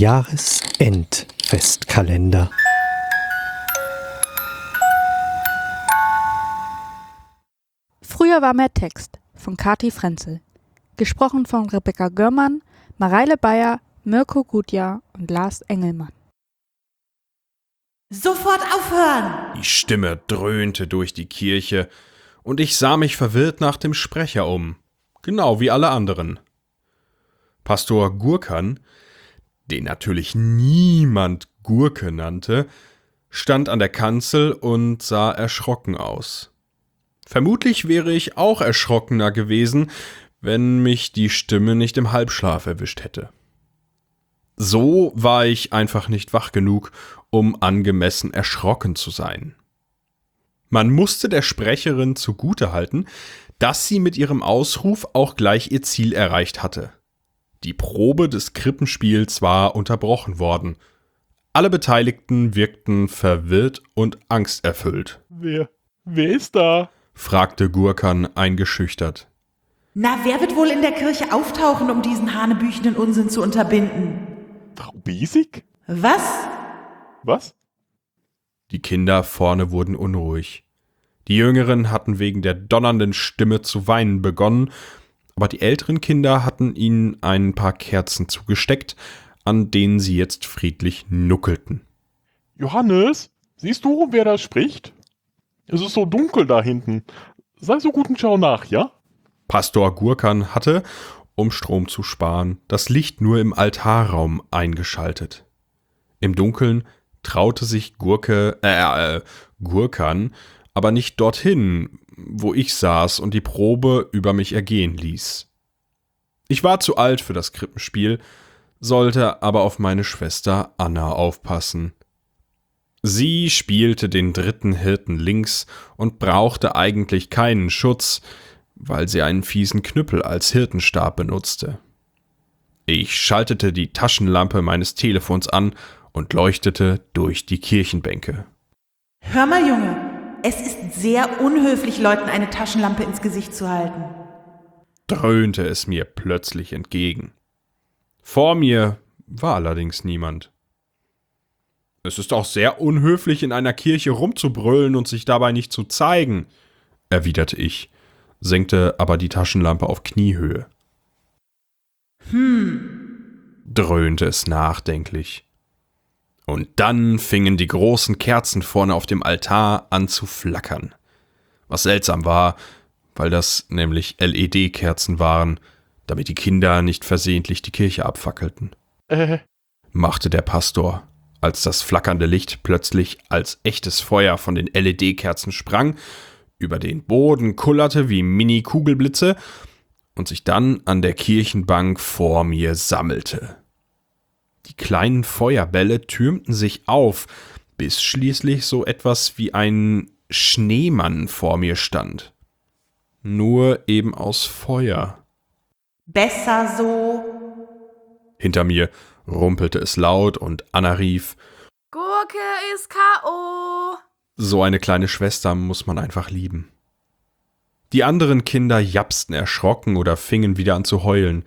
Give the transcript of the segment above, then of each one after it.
Jahresendfestkalender. Früher war mehr Text von Kati Frenzel. Gesprochen von Rebecca Görmann, Mareile Bayer, Mirko Gutjahr und Lars Engelmann. Sofort aufhören! Die Stimme dröhnte durch die Kirche, und ich sah mich verwirrt nach dem Sprecher um, genau wie alle anderen. Pastor Gurkan, den natürlich niemand Gurke nannte, stand an der Kanzel und sah erschrocken aus. Vermutlich wäre ich auch erschrockener gewesen, wenn mich die Stimme nicht im Halbschlaf erwischt hätte. So war ich einfach nicht wach genug, um angemessen erschrocken zu sein. Man musste der Sprecherin zugutehalten, dass sie mit ihrem Ausruf auch gleich ihr Ziel erreicht hatte. Die Probe des Krippenspiels war unterbrochen worden. Alle Beteiligten wirkten verwirrt und angsterfüllt. Wer, wer ist da? fragte Gurkan eingeschüchtert. Na, wer wird wohl in der Kirche auftauchen, um diesen hanebüchenden Unsinn zu unterbinden? Frau Besig? Was? Was? Die Kinder vorne wurden unruhig. Die Jüngeren hatten wegen der donnernden Stimme zu weinen begonnen, aber die älteren Kinder hatten ihnen ein paar Kerzen zugesteckt, an denen sie jetzt friedlich nuckelten. Johannes, siehst du, wer da spricht? Es ist so dunkel da hinten. Sei so gut und schau nach, ja? Pastor Gurkan hatte, um Strom zu sparen, das Licht nur im Altarraum eingeschaltet. Im Dunkeln traute sich Gurke, äh, äh, Gurkan aber nicht dorthin, wo ich saß und die Probe über mich ergehen ließ. Ich war zu alt für das Krippenspiel, sollte aber auf meine Schwester Anna aufpassen. Sie spielte den dritten Hirten links und brauchte eigentlich keinen Schutz, weil sie einen fiesen Knüppel als Hirtenstab benutzte. Ich schaltete die Taschenlampe meines Telefons an und leuchtete durch die Kirchenbänke. Hör mal, Junge, es ist sehr unhöflich, Leuten eine Taschenlampe ins Gesicht zu halten. dröhnte es mir plötzlich entgegen. Vor mir war allerdings niemand. Es ist auch sehr unhöflich, in einer Kirche rumzubrüllen und sich dabei nicht zu zeigen, erwiderte ich, senkte aber die Taschenlampe auf Kniehöhe. Hm, dröhnte es nachdenklich. Und dann fingen die großen Kerzen vorne auf dem Altar an zu flackern. Was seltsam war, weil das nämlich LED-Kerzen waren, damit die Kinder nicht versehentlich die Kirche abfackelten. Äh, machte der Pastor, als das flackernde Licht plötzlich als echtes Feuer von den LED-Kerzen sprang, über den Boden kullerte wie Mini-Kugelblitze und sich dann an der Kirchenbank vor mir sammelte. Die kleinen Feuerbälle türmten sich auf, bis schließlich so etwas wie ein Schneemann vor mir stand. Nur eben aus Feuer. besser so. Hinter mir rumpelte es laut und Anna rief, Gurke ist K.O. so eine kleine Schwester muss man einfach lieben. Die anderen Kinder japsten erschrocken oder fingen wieder an zu heulen.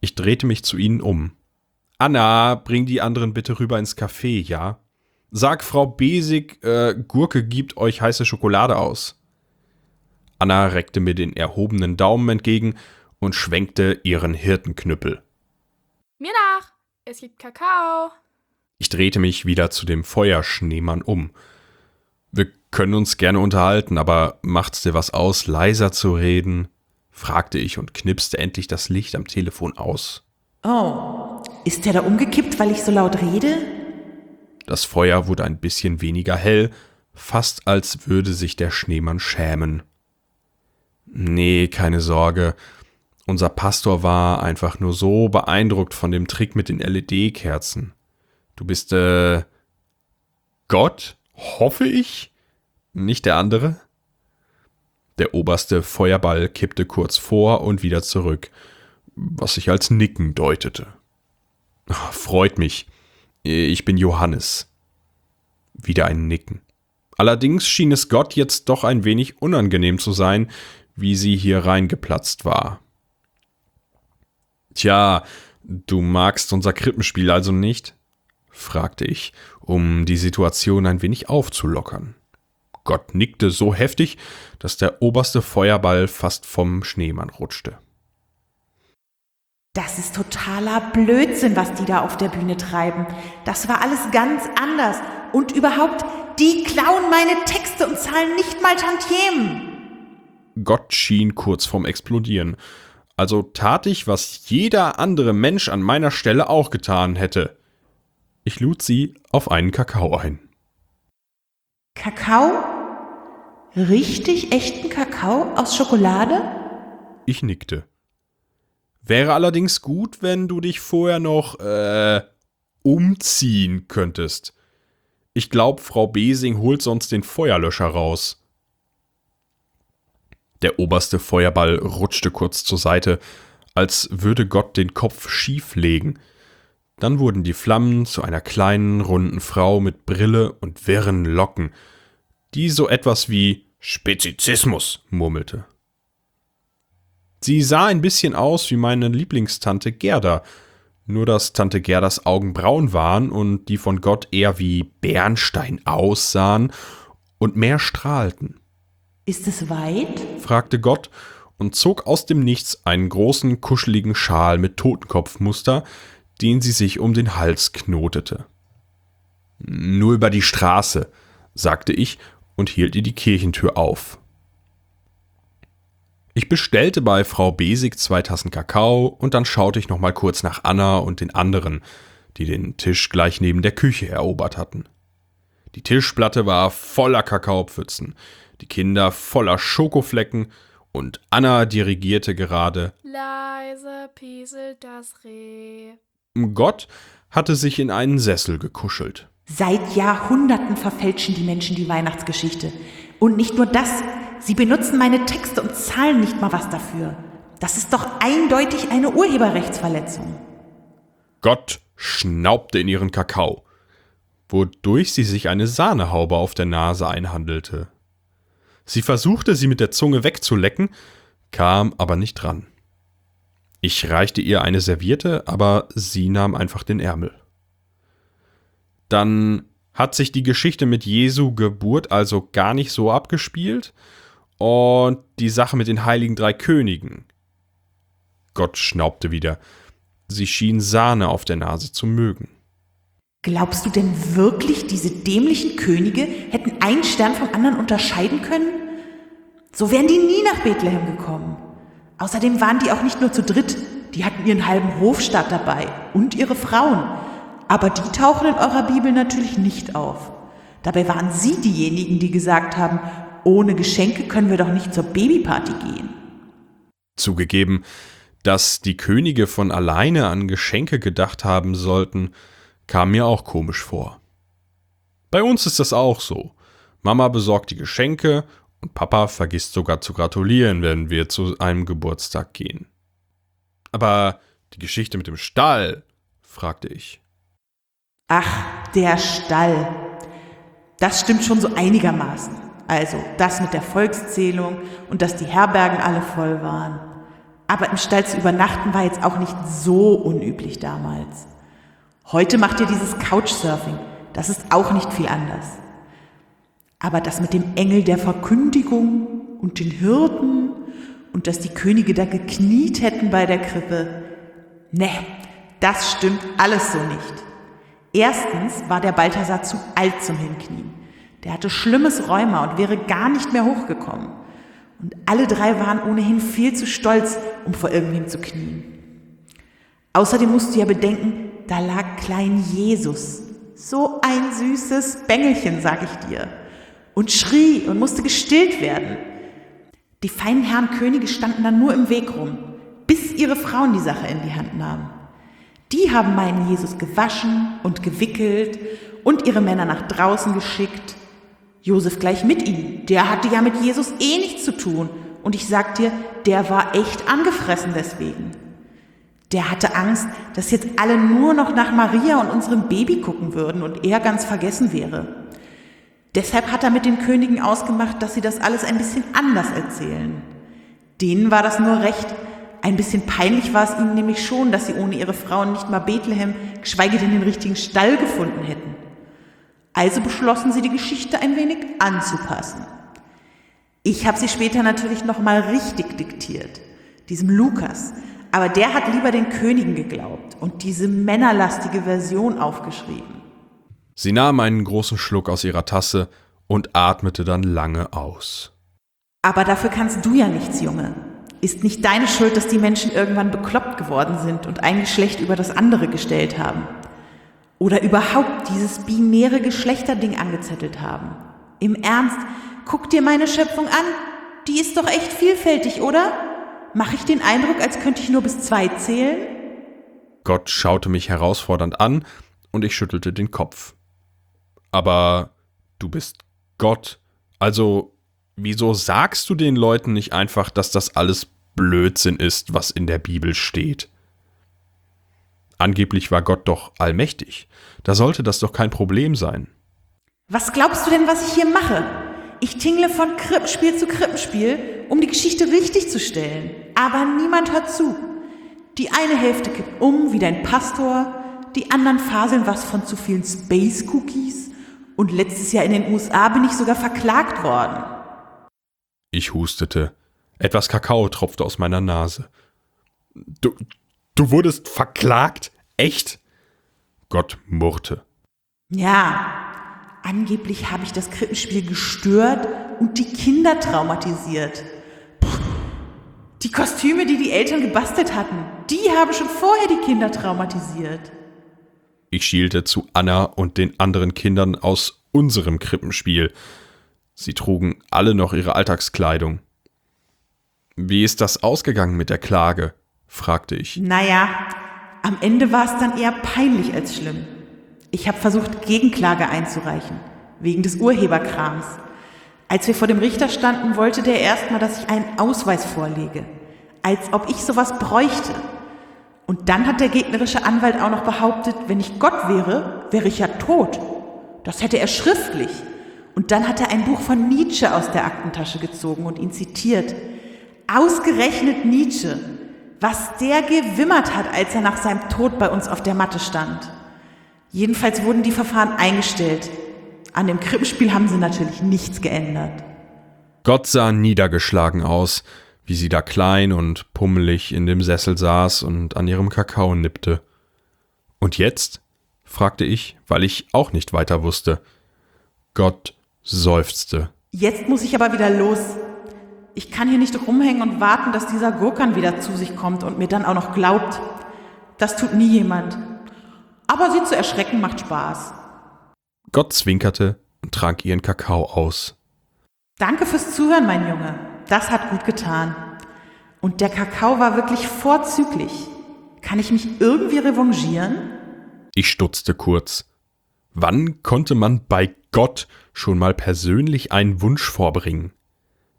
Ich drehte mich zu ihnen um. Anna, bring die anderen bitte rüber ins Café, ja? Sag Frau Besig, äh, Gurke gibt euch heiße Schokolade aus. Anna reckte mir den erhobenen Daumen entgegen und schwenkte ihren Hirtenknüppel. Mir nach. Es gibt Kakao. Ich drehte mich wieder zu dem Feuerschneemann um. Wir können uns gerne unterhalten, aber macht's dir was aus, leiser zu reden? fragte ich und knipste endlich das Licht am Telefon aus. Oh, ist der da umgekippt, weil ich so laut rede? Das Feuer wurde ein bisschen weniger hell, fast als würde sich der Schneemann schämen. Nee, keine Sorge. Unser Pastor war einfach nur so beeindruckt von dem Trick mit den LED-Kerzen. Du bist, äh, Gott, hoffe ich? Nicht der andere? Der oberste Feuerball kippte kurz vor und wieder zurück, was sich als Nicken deutete. Ah, Freut mich. Ich bin Johannes. Wieder ein Nicken. Allerdings schien es Gott jetzt doch ein wenig unangenehm zu sein, wie sie hier reingeplatzt war. Tja, Du magst unser Krippenspiel also nicht? fragte ich, um die Situation ein wenig aufzulockern. Gott nickte so heftig, dass der oberste Feuerball fast vom Schneemann rutschte. Das ist totaler Blödsinn, was die da auf der Bühne treiben. Das war alles ganz anders. Und überhaupt, die klauen meine Texte und zahlen nicht mal Tantiemen. Gott schien kurz vorm Explodieren. Also tat ich, was jeder andere Mensch an meiner Stelle auch getan hätte. Ich lud sie auf einen Kakao ein. Kakao? Richtig echten Kakao aus Schokolade? Ich nickte. Wäre allerdings gut, wenn du dich vorher noch, äh, umziehen könntest. Ich glaube, Frau Besing holt sonst den Feuerlöscher raus. Der oberste Feuerball rutschte kurz zur Seite, als würde Gott den Kopf schief legen. Dann wurden die Flammen zu einer kleinen, runden Frau mit Brille und wirren Locken, die so etwas wie Spezizismus murmelte. Sie sah ein bisschen aus wie meine Lieblingstante Gerda, nur dass Tante Gerdas Augen braun waren und die von Gott eher wie Bernstein aussahen und mehr strahlten. Ist es weit? fragte Gott und zog aus dem Nichts einen großen, kuscheligen Schal mit Totenkopfmuster, den sie sich um den Hals knotete. Nur über die Straße, sagte ich und hielt ihr die Kirchentür auf. Ich bestellte bei Frau Besig zwei Tassen Kakao und dann schaute ich noch mal kurz nach Anna und den anderen, die den Tisch gleich neben der Küche erobert hatten. Die Tischplatte war voller Kakaopfützen, die Kinder voller Schokoflecken und Anna dirigierte gerade Leise pieselt das Reh. Gott hatte sich in einen Sessel gekuschelt. Seit Jahrhunderten verfälschen die Menschen die Weihnachtsgeschichte. Und nicht nur das, sie benutzen meine Texte und zahlen nicht mal was dafür. Das ist doch eindeutig eine Urheberrechtsverletzung. Gott schnaubte in ihren Kakao, wodurch sie sich eine Sahnehaube auf der Nase einhandelte. Sie versuchte, sie mit der Zunge wegzulecken, kam aber nicht dran. Ich reichte ihr eine Serviette, aber sie nahm einfach den Ärmel. Dann hat sich die Geschichte mit Jesu Geburt also gar nicht so abgespielt und die Sache mit den heiligen drei Königen. Gott schnaubte wieder. Sie schien Sahne auf der Nase zu mögen. Glaubst du denn wirklich, diese dämlichen Könige hätten einen Stern vom anderen unterscheiden können? So wären die nie nach Bethlehem gekommen. Außerdem waren die auch nicht nur zu dritt, die hatten ihren halben Hofstaat dabei und ihre Frauen. Aber die tauchen in eurer Bibel natürlich nicht auf. Dabei waren sie diejenigen, die gesagt haben, ohne Geschenke können wir doch nicht zur Babyparty gehen. Zugegeben, dass die Könige von alleine an Geschenke gedacht haben sollten, kam mir auch komisch vor. Bei uns ist das auch so. Mama besorgt die Geschenke und Papa vergisst sogar zu gratulieren, wenn wir zu einem Geburtstag gehen. Aber die Geschichte mit dem Stall, fragte ich. Ach, der Stall. Das stimmt schon so einigermaßen. Also das mit der Volkszählung und dass die Herbergen alle voll waren. Aber im Stall zu übernachten war jetzt auch nicht so unüblich damals. Heute macht ihr dieses Couchsurfing. Das ist auch nicht viel anders. Aber das mit dem Engel der Verkündigung und den Hirten und dass die Könige da gekniet hätten bei der Krippe, ne, das stimmt alles so nicht. Erstens war der Balthasar zu alt zum Hinknien. Der hatte schlimmes Rheuma und wäre gar nicht mehr hochgekommen. Und alle drei waren ohnehin viel zu stolz, um vor irgendwem zu knien. Außerdem musst du ja bedenken, da lag klein Jesus. So ein süßes Bengelchen, sag ich dir. Und schrie und musste gestillt werden. Die feinen Herren Könige standen dann nur im Weg rum, bis ihre Frauen die Sache in die Hand nahmen. Die haben meinen Jesus gewaschen und gewickelt und ihre Männer nach draußen geschickt. Josef gleich mit ihnen. Der hatte ja mit Jesus eh nichts zu tun. Und ich sag dir, der war echt angefressen deswegen. Der hatte Angst, dass jetzt alle nur noch nach Maria und unserem Baby gucken würden und er ganz vergessen wäre. Deshalb hat er mit den Königen ausgemacht, dass sie das alles ein bisschen anders erzählen. Denen war das nur recht, Ein bisschen peinlich war es ihnen nämlich schon, dass sie ohne ihre Frauen nicht mal Bethlehem, geschweige denn den richtigen Stall gefunden hätten. Also beschlossen sie, die Geschichte ein wenig anzupassen. Ich habe sie später natürlich nochmal richtig diktiert, diesem Lukas, aber der hat lieber den Königen geglaubt und diese männerlastige Version aufgeschrieben. Sie nahm einen großen Schluck aus ihrer Tasse und atmete dann lange aus. Aber dafür kannst du ja nichts, Junge. Ist nicht deine Schuld, dass die Menschen irgendwann bekloppt geworden sind und ein Geschlecht über das andere gestellt haben. Oder überhaupt dieses binäre Geschlechterding angezettelt haben. Im Ernst, guck dir meine Schöpfung an. Die ist doch echt vielfältig, oder? Mache ich den Eindruck, als könnte ich nur bis zwei zählen? Gott schaute mich herausfordernd an und ich schüttelte den Kopf. Aber du bist Gott. Also, wieso sagst du den Leuten nicht einfach, dass das alles Blödsinn ist, was in der Bibel steht? Angeblich war Gott doch allmächtig. Da sollte das doch kein Problem sein. Was glaubst du denn, was ich hier mache? Ich tingle von Krippenspiel zu Krippenspiel, um die Geschichte richtig zu stellen. Aber niemand hört zu. Die eine Hälfte kippt um wie dein Pastor, die anderen faseln was von zu vielen Space Cookies und letztes Jahr in den USA bin ich sogar verklagt worden. Ich hustete. Etwas Kakao tropfte aus meiner Nase. Du, du wurdest verklagt? Echt? Gott murrte. Ja, angeblich habe ich das Krippenspiel gestört und die Kinder traumatisiert. Die Kostüme, die die Eltern gebastelt hatten, die haben schon vorher die Kinder traumatisiert. Ich schielte zu Anna und den anderen Kindern aus unserem Krippenspiel. Sie trugen alle noch ihre Alltagskleidung. Wie ist das ausgegangen mit der Klage? Fragte ich. Naja, am Ende war es dann eher peinlich als schlimm. Ich habe versucht, Gegenklage einzureichen, wegen des Urheberkrams. Als wir vor dem Richter standen, wollte der erstmal, dass ich einen Ausweis vorlege, als ob ich sowas bräuchte. Und dann hat der gegnerische Anwalt auch noch behauptet, wenn ich Gott wäre, wäre ich ja tot. Das hätte er schriftlich. Und dann hat er ein Buch von Nietzsche aus der Aktentasche gezogen und ihn zitiert. Ausgerechnet Nietzsche. Was der gewimmert hat, als er nach seinem Tod bei uns auf der Matte stand. Jedenfalls wurden die Verfahren eingestellt. An dem Krippenspiel haben sie natürlich nichts geändert. Gott sah niedergeschlagen aus, wie sie da klein und pummelig in dem Sessel saß und an ihrem Kakao nippte. Und jetzt? fragte ich, weil ich auch nicht weiter wusste. Gott seufzte. Jetzt muss ich aber wieder los. Ich kann hier nicht rumhängen und warten, dass dieser Gurkan wieder zu sich kommt und mir dann auch noch glaubt. Das tut nie jemand. Aber sie zu erschrecken macht Spaß. Gott zwinkerte und trank ihren Kakao aus. Danke fürs Zuhören, mein Junge. Das hat gut getan. Und der Kakao war wirklich vorzüglich. Kann ich mich irgendwie revanchieren? Ich stutzte kurz. Wann konnte man bei Gott schon mal persönlich einen Wunsch vorbringen?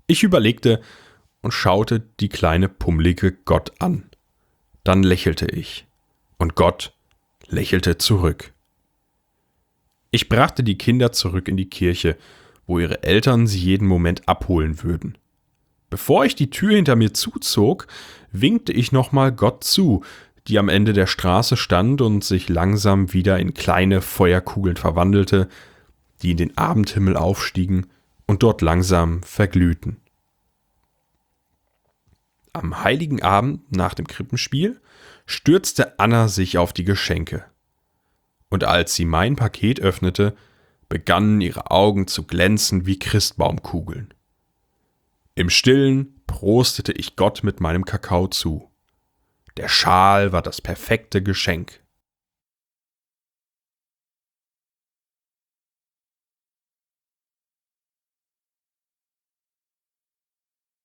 Ich überlegte und schaute die kleine pummelige Gott an. Dann lächelte ich. Und Gott lächelte zurück. Ich brachte die Kinder zurück in die Kirche, wo ihre Eltern sie jeden Moment abholen würden. Bevor ich die Tür hinter mir zuzog, winkte ich nochmal Gott zu, die am Ende der Straße stand und sich langsam wieder in kleine Feuerkugeln verwandelte, die in den Abendhimmel aufstiegen und dort langsam verglühten. Am heiligen Abend nach dem Krippenspiel stürzte Anna sich auf die Geschenke. Und als sie mein Paket öffnete, begannen ihre Augen zu glänzen wie Christbaumkugeln. Im stillen prostete ich Gott mit meinem Kakao zu. Der Schal war das perfekte Geschenk.